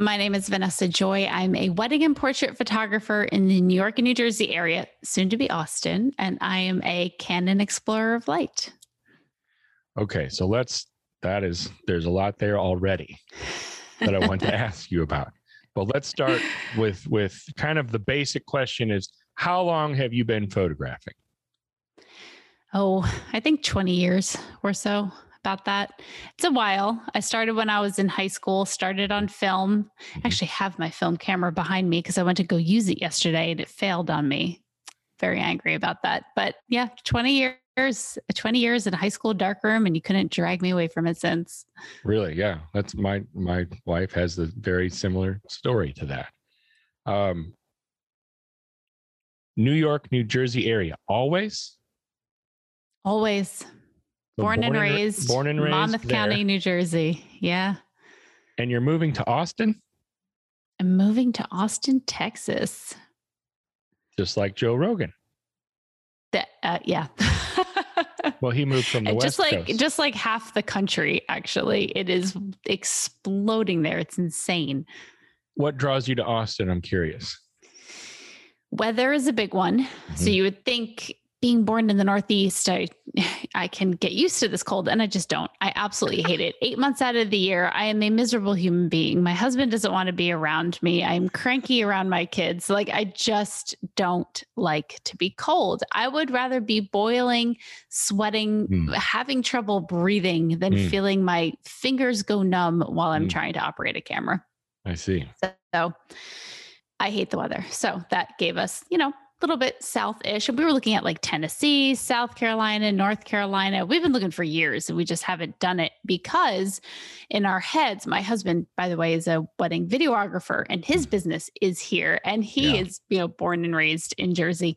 My name is Vanessa Joy. I'm a wedding and portrait photographer in the New York and New Jersey area, soon to be Austin, and I am a Canon Explorer of Light. Okay, so let's, that is, there's a lot there already that I want to ask you about. But let's start with with kind of the basic question is how long have you been photographing? Oh, I think 20 years or so about that. It's a while. I started when I was in high school, started on film. I Mm-hmm. actually have my film camera behind me because I went to go use it yesterday and it failed on me. Very angry about that. But yeah, 20 years, 20 years in a high school darkroom and you couldn't drag me away from it since. Really? Yeah. That's my my wife has a very similar story to that. Um New York, New Jersey area. Always? Always So born, and raised, born and raised Monmouth there. County, New Jersey. Yeah. And you're moving to Austin, I'm moving to Austin, Texas. just like Joe Rogan. That, uh, yeah. Well, he moved from the And West just like Coast. just like half the country actually it is exploding there it's insane what draws you to Austin? I'm curious. weather is a big one so Mhm. you would think being born in the northeast i i can get used to this cold and i just don't i absolutely hate it eight months out of the year i am a miserable human being my husband doesn't want to be around me i'm cranky around my kids like i just don't like to be cold i would rather be boiling sweating Mm. having trouble breathing than Mm. feeling my fingers go numb while i'm Mm. trying to operate a camera I see. so I hate the weather. So that gave us, you know, little bit south-ish. And we were looking at like Tennessee, South Carolina, North Carolina. We've been looking for years and we just haven't done it because in our heads, my husband, by the way, is a wedding videographer and his mm. business is here. And he Yeah. is, you know, born and raised in Jersey.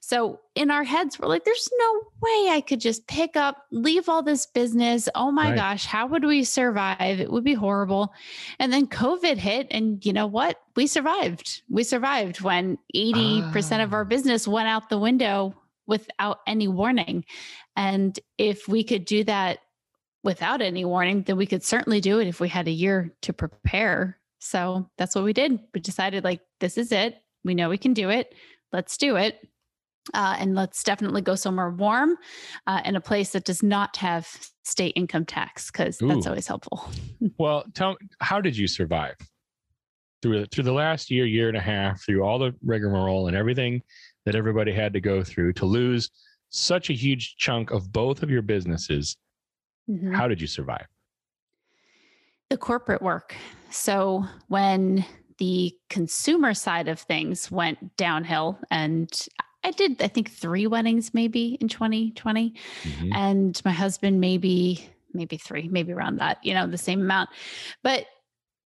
So in our heads, we're like, there's no way I could just pick up, leave all this business. Oh my Right. gosh, how would we survive? It would be horrible. And then COVID hit, and you know what? We survived. We survived when 80% of Ah. our business went out the window without any warning. And if we could do that without any warning, then we could certainly do it if we had a year to prepare. So that's what we did. We decided, like, this is it. We know we can do it. Let's do it. Uh, and let's definitely go somewhere warm uh, in a place that does not have state income tax because that's always helpful. Well, tell how did you survive through through the last year, year and a half, through all the rigmarole and everything that everybody had to go through to lose such a huge chunk of both of your businesses? Mhm. How did you survive? the corporate work. So when the consumer side of things went downhill, and I did, I think, three weddings maybe in 2020, Mhm. and my husband maybe, maybe three, maybe around that, you know, the same amount. But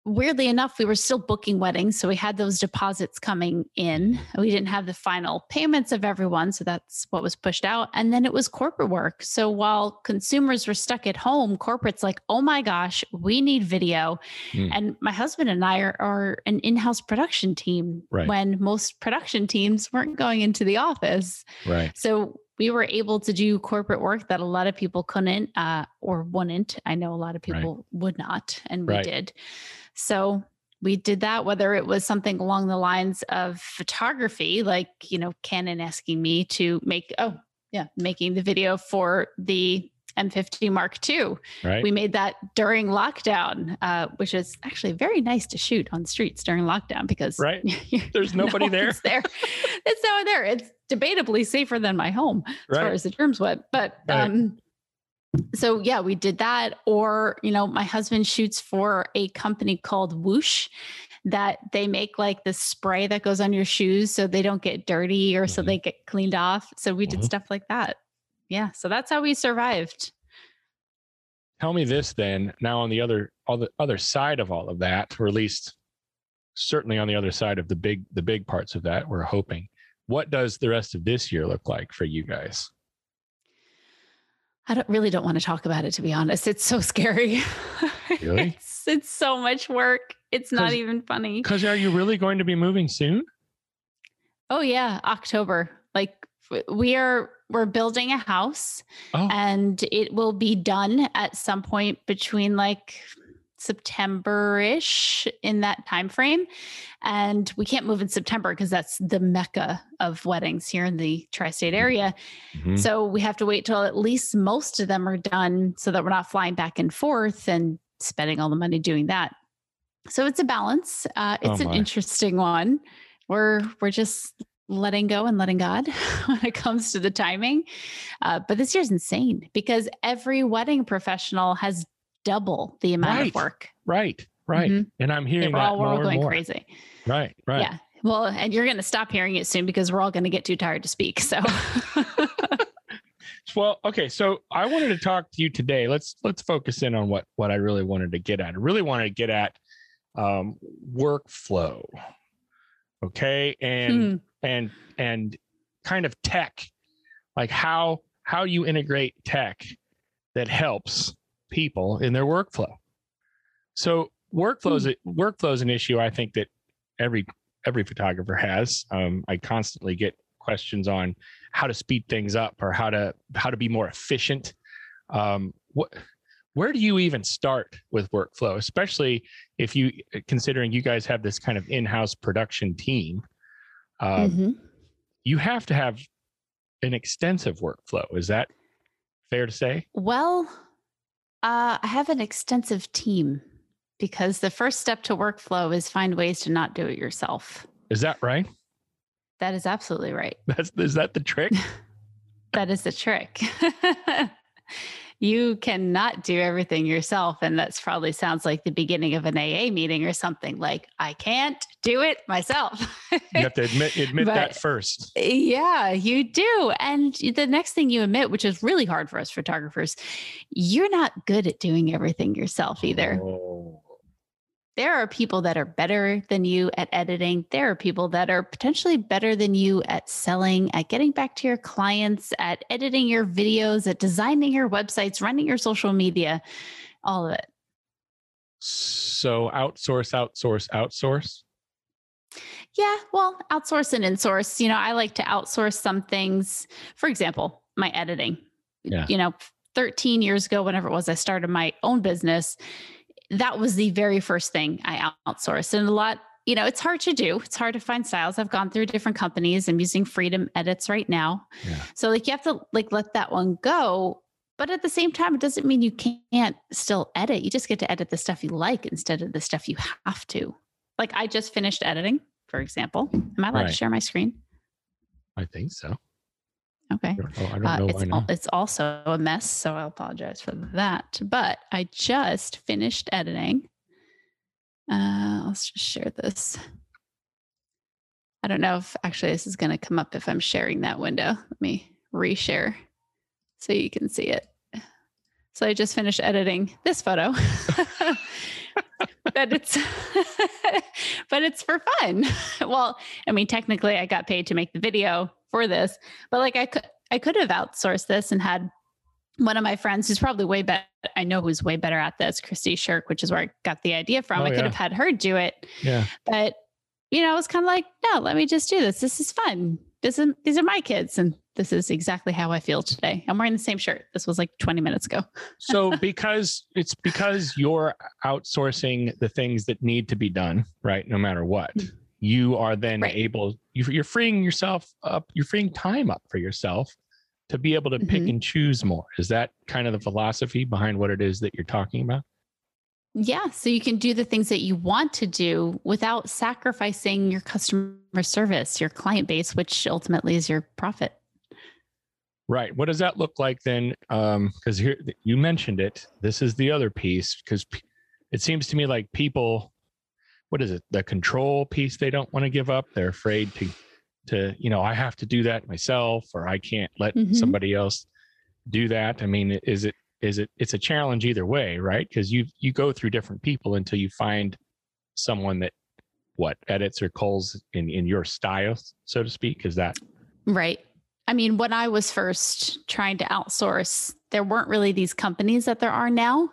weirdly enough, we were still booking weddings. So we had those deposits coming in. We didn't have the final payments of everyone. So that's what was pushed out. And then it was corporate work. So while consumers were stuck at home, corporate's like, oh my gosh, we need video. Mm. And my husband and I are, are an in house production team Right. when most production teams weren't going into the office. Right. So we were able to do corporate work that a lot of people couldn't uh, or wouldn't. I know a lot of Right. people would not, and we Right. did. So we did that, whether it was something along the lines of photography, like, you know, Canon asking me to make, oh, yeah, making the video for the M50 Mark II. Right. We made that during lockdown, uh, which is actually very nice to shoot on streets during lockdown because Right. There's nobody there. there. it's no one there. It's debatably safer than my home as far as the germs went. But Right. um, so yeah, we did that. Or you know, my husband shoots for a company called Whoosh that they make like this spray that goes on your shoes so they don't get dirty or so Mhm. they get cleaned off. So we did Mhm. stuff like that. Yeah. So that's how we survived. tell me this then. Now on the other all the other side of all of that, or at least certainly on the other side of the big the big parts of that, we're hoping. What does the rest of this year look like for you guys? I don't really don't want to talk about it to be honest. It's so scary. Really? it's, it's so much work. It's not even funny. Because are you really going to be moving soon? Oh yeah, October. Like we are we're building a house Oh, and it will be done at some point between like September-ish in that time frame. And we can't move in September because that's the mecca of weddings here in the tri-state area. mhm. So we have to wait till at least most of them are done so that we're not flying back and forth and spending all the money doing that. So it's a balance. Uh, Oh it's an interesting one. We're we're just letting go and letting God when it comes to the timing. Uh, but this year's insane because every wedding professional has double the amount Right. of work. right, right. Mhm. And I'm hearing we're that all we're all and going more. crazy. Right, right. Yeah. Well, and you're going to stop hearing it soon because we're all going to get too tired to speak. So. Well, okay. So I wanted to talk to you today. Let's let's focus in on what what I really wanted to get at. I really wanted to get at um, workflow. Okay, and Hmm. And and kind of tech, like how how you integrate tech that helps people in their workflow. So workflows is a, workflow is an issue I think that every every photographer has. Um, I constantly get questions on how to speed things up or how to how to be more efficient. Um, what where do you even start with workflow, especially if you considering you guys have this kind of in-house production team? Um, Mhm. You have to have an extensive workflow. Is that fair to say? Well, uh, I have an extensive team because the first step to workflow is find ways to not do it yourself. Is that right? That is absolutely right. That's is that the trick? That is the trick. you cannot do everything yourself. And that's probably sounds like the beginning of an AA meeting or something like, I can't do it myself. You have to admit admit that first. Yeah, you do. And the next thing you admit, which is really hard for us photographers, you're not good at doing everything yourself either. Oh. There are people that are better than you at editing. There are people that are potentially better than you at selling, at getting back to your clients, at editing your videos, at designing your websites, running your social media, all of it. So outsource, outsource, outsource. Yeah, well, outsource and insource. You know, I like to outsource some things. For example, my editing. Yeah. You know, 13 years ago, whenever it was I started my own business, that was the very first thing I outsourced. And a lot, you know, it's hard to do. It's hard to find styles. I've gone through different companies. I'm using Freedom Edits right now. Yeah. So like you have to like let that one go. But at the same time, it doesn't mean you can't still edit. You just get to edit the stuff you like instead of the stuff you have to. Like I just finished editing, for example. Am I allowed Right. to share my screen? I think so. Okay. I don't know, I don't Uh, know it's, al- it's also a mess, so I apologize for that. But I just finished editing. Uh, let's just share this. I don't know if actually this is going to come up if I'm sharing that window. Let me reshare so you can see it. So I just finished editing this photo. but it's but it's for fun. well, I mean technically I got paid to make the video for this, but like I could I could have outsourced this and had one of my friends who's probably way better I know who's way better at this, Christy Shirk, which is where I got the idea from. Oh, I could yeah. have had her do it, Yeah. but you know, I was kind of like, no, let me just do this. This is fun. This is, these are my kids. And this is exactly how I feel today. I'm wearing the same shirt. This was like 20 minutes ago. So because it's because you're outsourcing the things that need to be done, right? No matter what, hmm. You are then Right. able. you- You're freeing yourself up. You're freeing time up for yourself to be able to pick Mhm. and choose more. Is that kind of the philosophy behind what it is that you're talking about? Yeah. So you can do the things that you want to do without sacrificing your customer service, your client base, which ultimately is your profit. Right. What does that look like then? um Because here you mentioned it. This is the other piece because it seems to me like people, what is it? The control piece they don't want to give up. They're afraid to, to you know, I have to do that myself, or I can't let Mhm. somebody else do that. I mean, is it is it it's a challenge either way, right? Because you you go through different people until you find someone that what edits or calls in in your style, so to speak. Is that right? I mean, when I was first trying to outsource, there weren't really these companies that there are now,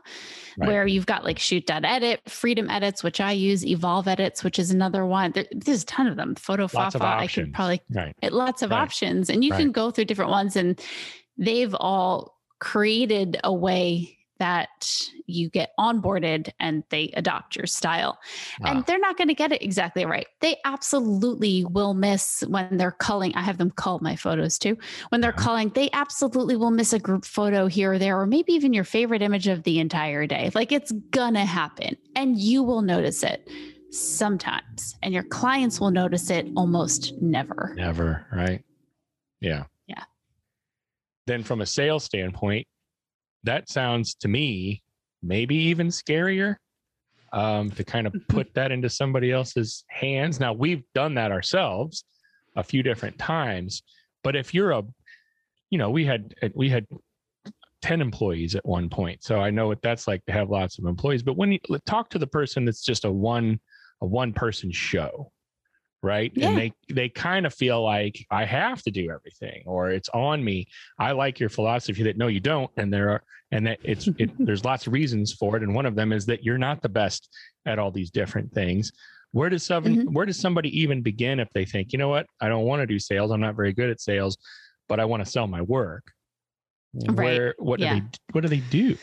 right. where you've got like ShootDotEdit, Freedom Edits, which I use, Evolve Edits, which is another one. There, there's a ton of them. Photo Fafa, I could probably right. it, lots of right. options, and you can go through different ones, and they've all created a way that you get onboarded and they adopt your style. Wow. And they're not going to get it exactly right. They absolutely will miss when they're culling. I have them cull my photos too. When they're uh-huh. culling, they absolutely will miss a group photo here or there, or maybe even your favorite image of the entire day. Like it's going to happen and you will notice it sometimes, and your clients will notice it almost never. Never, right? Yeah. Yeah. Then, from a sales standpoint, that sounds to me maybe even scarier um, to kind of put that into somebody else's hands. Now we've done that ourselves a few different times, but if you're a, you know, we had we had 10 employees at one point. So I know what that's like to have lots of employees. But when you talk to the person that's just a one a one person show, right yeah. and they they kind of feel like i have to do everything or it's on me i like your philosophy that no you don't and there are and that it's it, there's lots of reasons for it and one of them is that you're not the best at all these different things where does some mm-hmm. where does somebody even begin if they think you know what i don't want to do sales i'm not very good at sales but i want to sell my work right. where what yeah. do they what do they do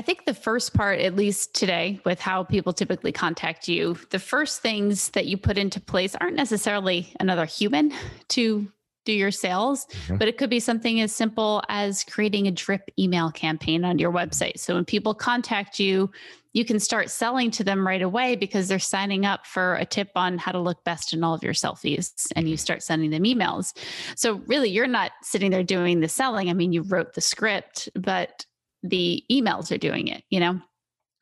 I think the first part, at least today, with how people typically contact you, the first things that you put into place aren't necessarily another human to do your sales, mm-hmm. but it could be something as simple as creating a drip email campaign on your website. So when people contact you, you can start selling to them right away because they're signing up for a tip on how to look best in all of your selfies and you start sending them emails. So really you're not sitting there doing the selling. I mean, you wrote the script, but the emails are doing it, you know?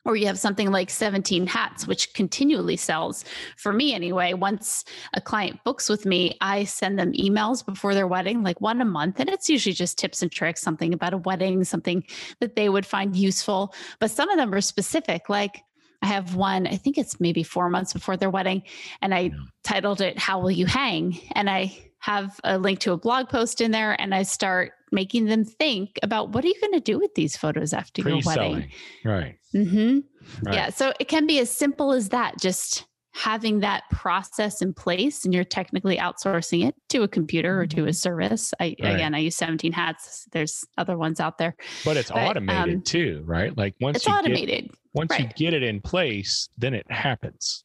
Or you have something like 17 hats, which continually sells. For me, anyway, once a client books with me, I send them emails before their wedding, like one a month. And it's usually just tips and tricks, something about a wedding, something that they would find useful. But some of them are specific, like I have one, I think it's maybe four months before their wedding, and I titled it, How Will You Hang? And I have a link to a blog post in there, and I start making them think about what are you going to do with these photos after your wedding? Right. Mm-hmm. right. Yeah. So it can be as simple as that. Just having that process in place and you're technically outsourcing it to a computer or to a mm-hmm. service. I right. again I use 17 hats. There's other ones out there. But it's but, automated um, too, right? Like once it's you automated. Get, once right. you get it in place, then it happens.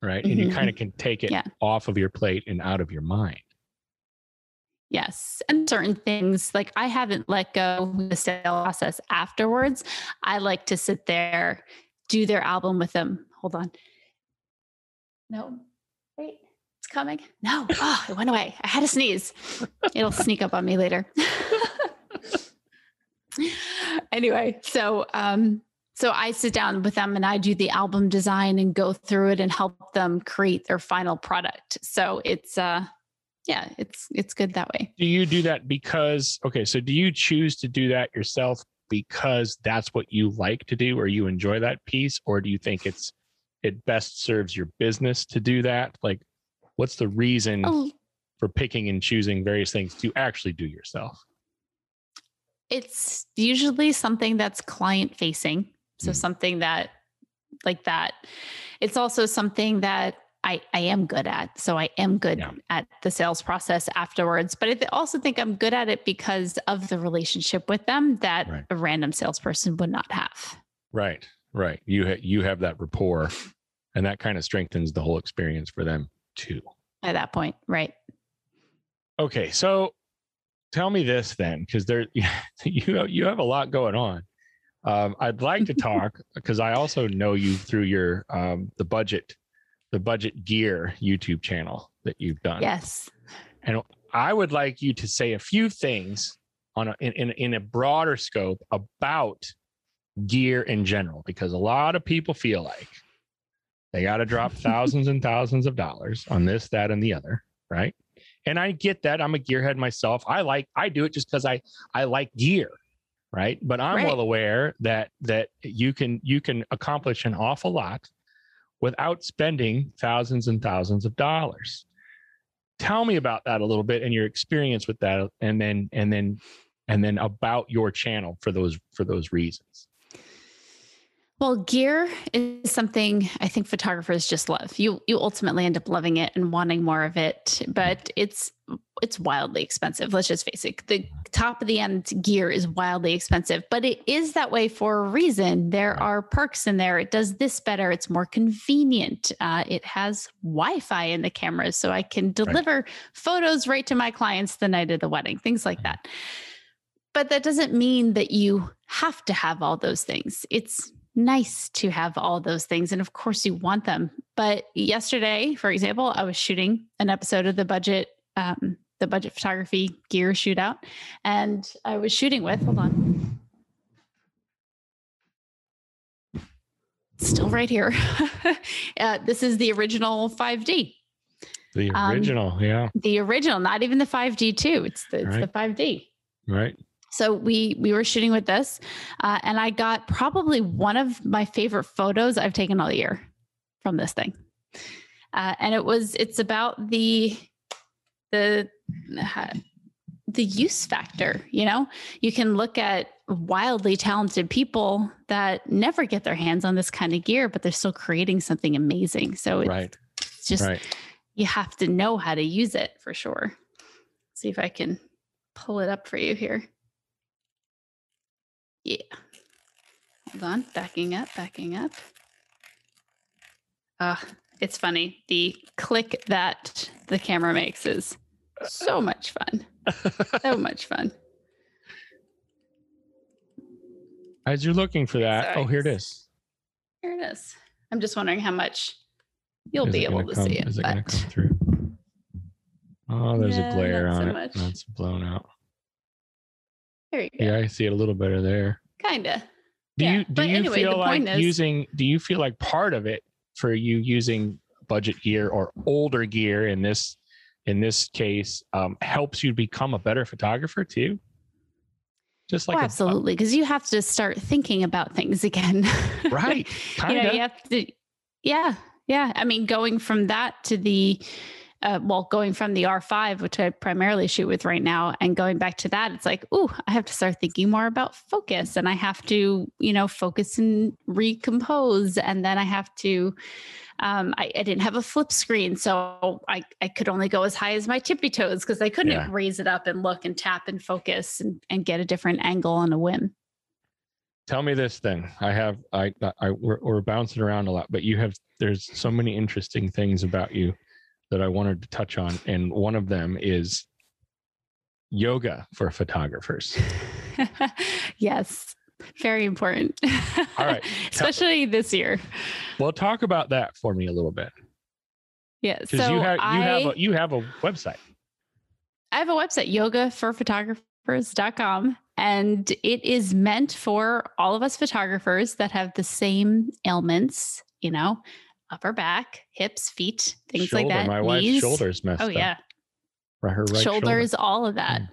Right. Mm-hmm. And you kind of can take it yeah. off of your plate and out of your mind. Yes. And certain things like I haven't let go the sale process afterwards. I like to sit there, do their album with them. Hold on. No, wait, it's coming. No, oh, it went away. I had to sneeze. It'll sneak up on me later. anyway, so um, so I sit down with them and I do the album design and go through it and help them create their final product. So it's uh yeah, it's it's good that way. Do you do that because okay, so do you choose to do that yourself because that's what you like to do or you enjoy that piece or do you think it's it best serves your business to do that? Like what's the reason oh. for picking and choosing various things to actually do yourself? It's usually something that's client facing. So mm. something that like that. It's also something that I, I am good at. So I am good yeah. at the sales process afterwards. But I also think I'm good at it because of the relationship with them that right. a random salesperson would not have. Right, right. You ha- you have that rapport, and that kind of strengthens the whole experience for them too. At that point, right? Okay, so tell me this then, because there you you have a lot going on. Um, I'd like to talk because I also know you through your um, the budget the budget gear YouTube channel that you've done. Yes. And I would like you to say a few things on a, in, in, in a broader scope about gear in general, because a lot of people feel like they got to drop thousands and thousands of dollars on this, that, and the other, right? And I get that. I'm a gearhead myself. I like I do it just because I I like gear. right? But I'm Right. well aware that that you can you can accomplish an awful lot without spending thousands and thousands of dollars. Tell me about that a little bit and your experience with that and then and then and then about your channel for those for those reasons. Well, gear is something I think photographers just love. You you ultimately end up loving it and wanting more of it, but it's it's wildly expensive. Let's just face it. The top of the end gear is wildly expensive, but it is that way for a reason. There are perks in there. It does this better. It's more convenient. Uh, it has Wi-Fi in the cameras, so I can deliver photos right to my clients the night of the wedding. Things like Mhm. that. But that doesn't mean that you have to have all those things. It's nice to have all those things. And of course, you want them. But yesterday, for example, I was shooting an episode of the budget, um, the budget photography gear shootout. And I was shooting with, hold on. Still right here. uh, this is the original 5D. The Um, original, yeah, The original, not even the 5D2. It's the, it's the 5D. right. So we we were shooting with this, uh, and I got probably one of my favorite photos I've taken all year from this thing. Uh, and it was it's about the the uh, the use factor. You know, you can look at wildly talented people that never get their hands on this kind of gear, but they're still creating something amazing. So it's Right. just Right. you have to know how to use it for sure. See if I can pull it up for you here. Yeah. Hold on. Backing up, backing up. Uh, it's funny. The click that the camera makes is so much fun. So much fun. As you're looking for that, Sorry. oh, here it is. Here it is. I'm just wondering how much you'll Is be able gonna come- see it. Is it going to come through? Oh, there's Yeah, a glare on so it. much. That's blown out. There you go. Yeah, I see it a little better there. Kinda. Do Yeah, you do but you anyway, feel like is- using do you feel like part of it for you using budget gear or older gear in this in this case um, helps you become a better photographer too? Just like oh, absolutely. Because you have to start thinking about things again. right, you kind know, you have to, yeah, yeah. I mean, going from that to the, uh, well, going from the R5, which I primarily shoot with right now, and going back to that, it's like, oh, I have to start thinking more about focus and I have to, you know, focus and recompose. And then I have to, um, I, I didn't have a flip screen. So I, I could only go as high as my tippy toes because I couldn't Yeah. raise it up and look and tap and focus and, and get a different angle on a whim. Tell me this then. I have I I we're, we're bouncing around a lot, but you have there's so many interesting things about you that I wanted to touch on, and one of them is yoga for photographers. yes, very important. All right. especially this year. Well, talk about that for me a little bit Yeah, because so you have you I, have a, you have a website. I have a website, yogaforphotographers.com, and it is meant for all of us photographers that have the same ailments, you know, upper back, hips, feet, things Shoulder. like that. My wife's shoulders oh, messed Oh up. yeah, Right, her right shoulder. shoulders, all of that. Mm.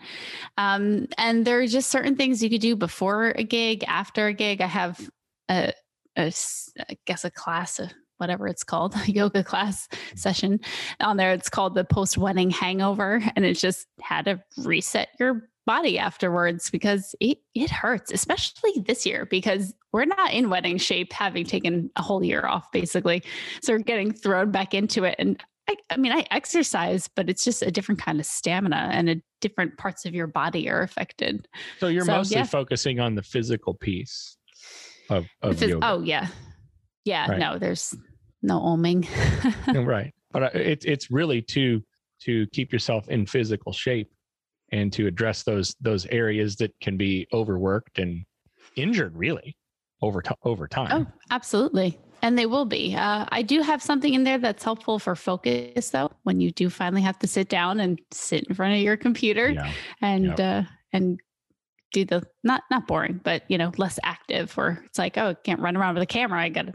Um, and there are just certain things you could do before a gig, after a gig. I have a, a I guess a class, a, whatever it's called, a yoga class mm. session on there. It's called the post wedding hangover, and it's just how to reset your body afterwards because it it hurts, especially this year because we're not in wedding shape, having taken a whole year off basically. So we're getting thrown back into it, and I, I mean, I exercise, but it's just a different kind of stamina and a different parts of your body are affected. So you're So, mostly yeah. focusing on the physical piece of, of it's- yoga. oh yeah, yeah. Right. No, there's no oming. Right. But uh, it's it's really to to keep yourself in physical shape and to address those those areas that can be overworked and injured really over to, over time. oh, absolutely. And they will be. Uh, I do have something in there that's helpful for focus, though. When you do finally have to sit down and sit in front of your computer yeah. and uh, and do the not not boring, but you know less active. Where it's like, oh, I can't run around with a camera. I got to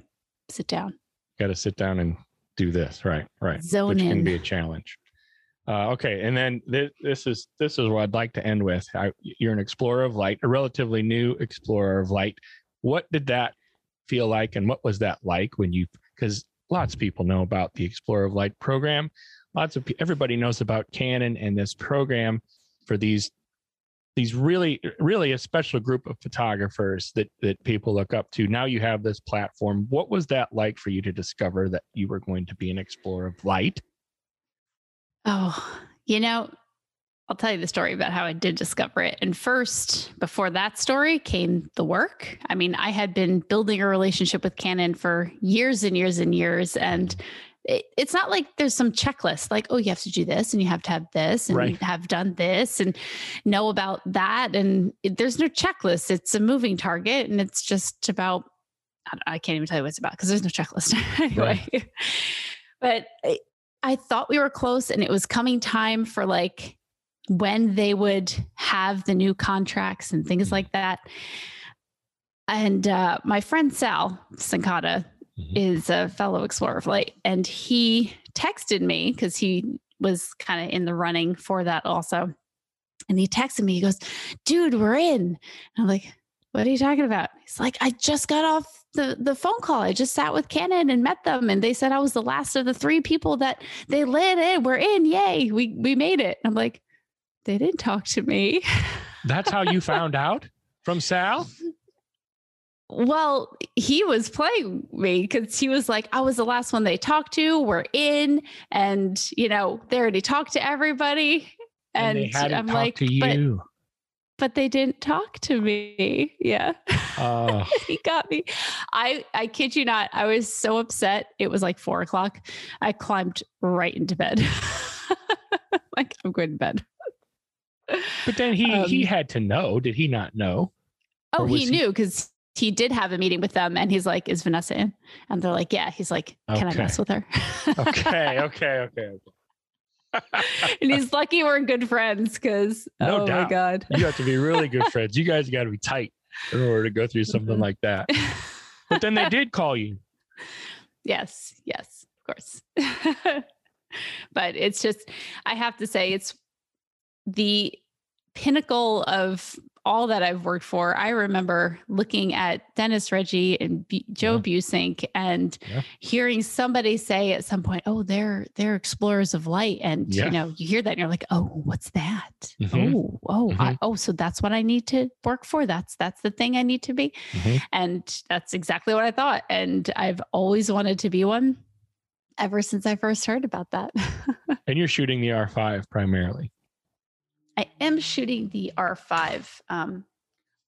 sit down. Got to sit down and do this. Right. Right. Zone Which can be a challenge. Uh, okay, and then this, is this is what I'd like to end with. I, you're an explorer of light, a relatively new explorer of light. What did that feel like, and what was that like when you? Because lots of people know about the Explorer of Light program. Lots of everybody knows about Canon and this program for these these really really a special group of photographers that that people look up to now you have this platform what was that like for you to discover that you were going to be an explorer of light oh you know i'll tell you the story about how i did discover it. And first before that story came the work. I mean i had been building a relationship with canon for years and years and years and it, it's not like there's some checklist like oh you have to do this and you have to have this and right. have done this and know about that and it, there's no checklist. It's a moving target and it's just about i, I can't even tell you what it's about because there's no checklist. Anyway. Right. but eh, I, thought we were close and it was coming time for like when they would have the new contracts and things mm-hmm. like that and uh, my friend Sal Cincotta, mm-hmm. is a fellow explorer of light. And he texted me because he was kind of in the running for that also. And he texted me, he goes, Dude, we're in. And I'm like, What are you talking about? He's like, I just got off the, the phone call. I just sat with Canon and met them. And they said I was the last of the three people that they lit in. We're in. Yay. We we made it. I'm like, they didn't talk to me. That's how you found out from Sal? Well, he was playing me because he was like, I was the last one they talked to. We're in, and you know, they already talked to everybody. And, and I'm like, to you. But, but they didn't talk to me. Yeah. Uh, he got me. I I kid you not. I was so upset. It was like four o'clock. I climbed right into bed. like I'm going to bed. But then he um, he had to know. Did he not know? Oh, he, he knew because he did have a meeting with them and he's like, Is Vanessa in? And they're like, Yeah. He's like, Can okay. I mess with her? okay, okay, okay, and he's lucky we're good friends because no oh doubt. my god. you have to be really good friends. You guys gotta be tight in order to go through something mm-hmm. like that. But then they did call you. Yes, yes, of course. but it's just I have to say it's the pinnacle of all that I've worked for, I remember looking at Denis Reggie and B- Joe yeah. Buissink and yeah. hearing somebody say at some point, "Oh, they're they're explorers of light," and yeah. you know, you hear that and you're like, "Oh, what's that? Mm-hmm. Oh, oh, mm-hmm. I, oh, so that's what I need to work for. That's that's the thing I need to be," mm-hmm. and that's exactly what I thought. And I've always wanted to be one ever since I first heard about that. and you're shooting the R5 primarily. I am shooting the R5. Um,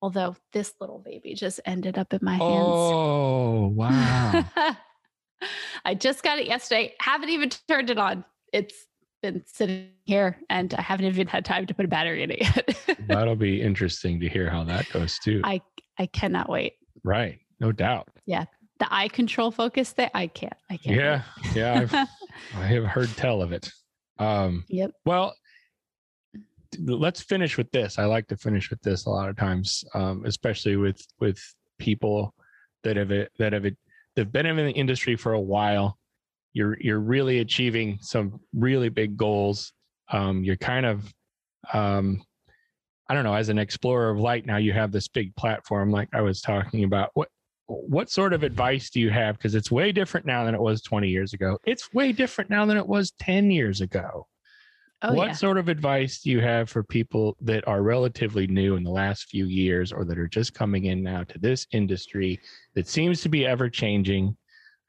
although this little baby just ended up in my hands. Oh, wow. I just got it yesterday. Haven't even turned it on. It's been sitting here and I haven't even had time to put a battery in it yet. That'll be interesting to hear how that goes too. I I cannot wait. Right. No doubt. Yeah. The eye control focus that I can't. I can't. Yeah. Yeah. I've I have heard tell of it. Um yep. Well, let's finish with this. I like to finish with this a lot of times, um, especially with with people that have that have they've been in the industry for a while. You're you're really achieving some really big goals. Um, you're kind of um, I don't know, as an explorer of light now you have this big platform like I was talking about. What what sort of advice do you have because it's way different now than it was 20 years ago. It's way different now than it was 10 years ago. Oh, what yeah. sort of advice do you have for people that are relatively new in the last few years or that are just coming in now to this industry that seems to be ever changing,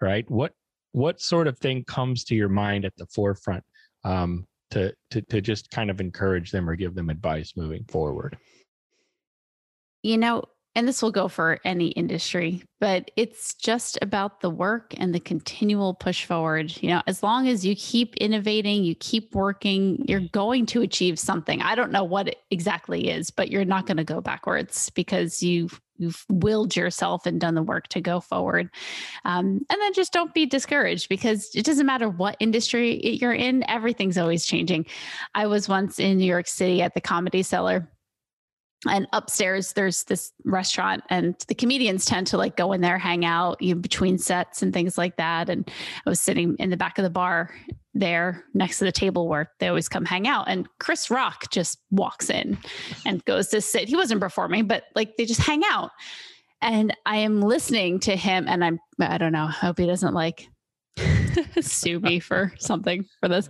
right? What what sort of thing comes to your mind at the forefront um, to, to to just kind of encourage them or give them advice moving forward? You know, and this will go for any industry, but it's just about the work and the continual push forward. You know, as long as you keep innovating, you keep working, you're going to achieve something. I don't know what it exactly is, but you're not going to go backwards because you've you've willed yourself and done the work to go forward. Um, and then just don't be discouraged because it doesn't matter what industry you're in, everything's always changing. I was once in New York City at the Comedy Cellar and upstairs there's this restaurant and the comedians tend to like go in there hang out you know, between sets and things like that. And i was sitting in the back of the bar there next to the table where they always come hang out. And chris rock just walks in and goes to sit. He wasn't performing but like they just hang out. And i am listening to him and i'm i don't know i hope he doesn't like sue me for something for this.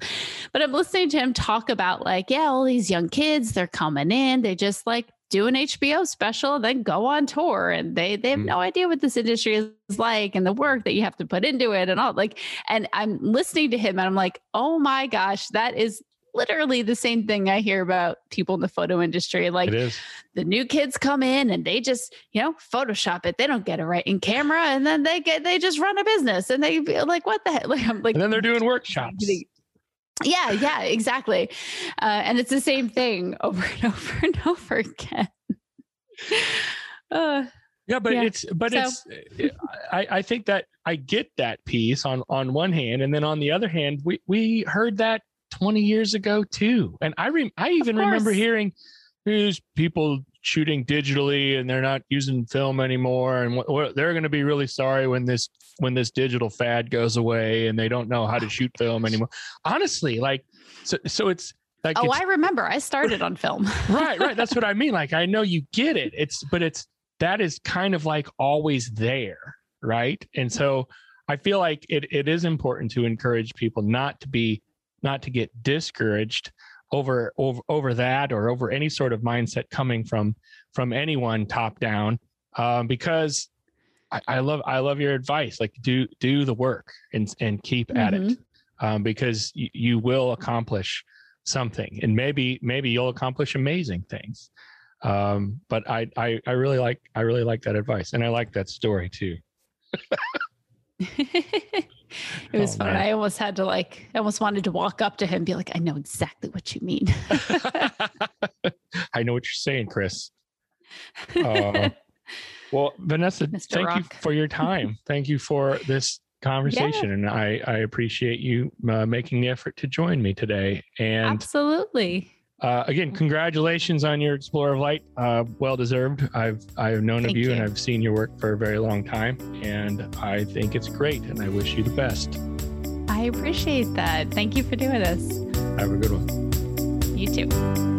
But I'm listening to him talk about like, yeah, all these young kids, they're coming in, they just like do an HBO special, then go on tour. And they they have mm. no idea what this industry is like and the work that you have to put into it and all like and I'm listening to him and I'm like, oh my gosh, that is literally the same thing I hear about people in the photo industry. Like the new kids come in and they just, you know, Photoshop it. They don't get it right in camera. And then they get, they just run a business and they feel like, what the heck? Like, I'm like, and then they're doing workshops. Yeah, yeah, exactly. Uh, and it's the same thing over and over and over again. Uh, yeah, but yeah. it's but so. it's I, I think that I get that piece on on one hand, and then on the other hand, we we heard that 20 years ago too. And I re- I even remember hearing there's people shooting digitally and they're not using film anymore and what, they're going to be really sorry when this when this digital fad goes away and they don't know how to shoot film anymore. Honestly, like so so it's like Oh, it's, I remember. I started on film. right, right. That's what I mean. Like I know you get it. It's but it's that is kind of like always there, right? And so I feel like it it is important to encourage people not to be not to get discouraged over over over that or over any sort of mindset coming from from anyone top down um, because I, I, love I love your advice like do do the work and and keep mm-hmm. at it mm-hmm. um, because y- you will accomplish something and maybe maybe you'll accomplish amazing things um, but I, I I really like I really like that advice and I like that story too. it was oh, fun. Man. I almost had to like, I almost wanted to walk up to him and be like, I know exactly what you mean. I know what you're saying, Chris. Uh, well, Vanessa, Mr. thank Rock. you for your time. Thank you for this conversation. Yeah. And I, I appreciate you uh, making the effort to join me today. And absolutely. Uh, again, congratulations on your Explorer of Light. Uh, well deserved. I've I've known Thank of you, you, and I've seen your work for a very long time, and I think it's great. And I wish you the best. I appreciate that. Thank you for doing this. Have a good one. You too.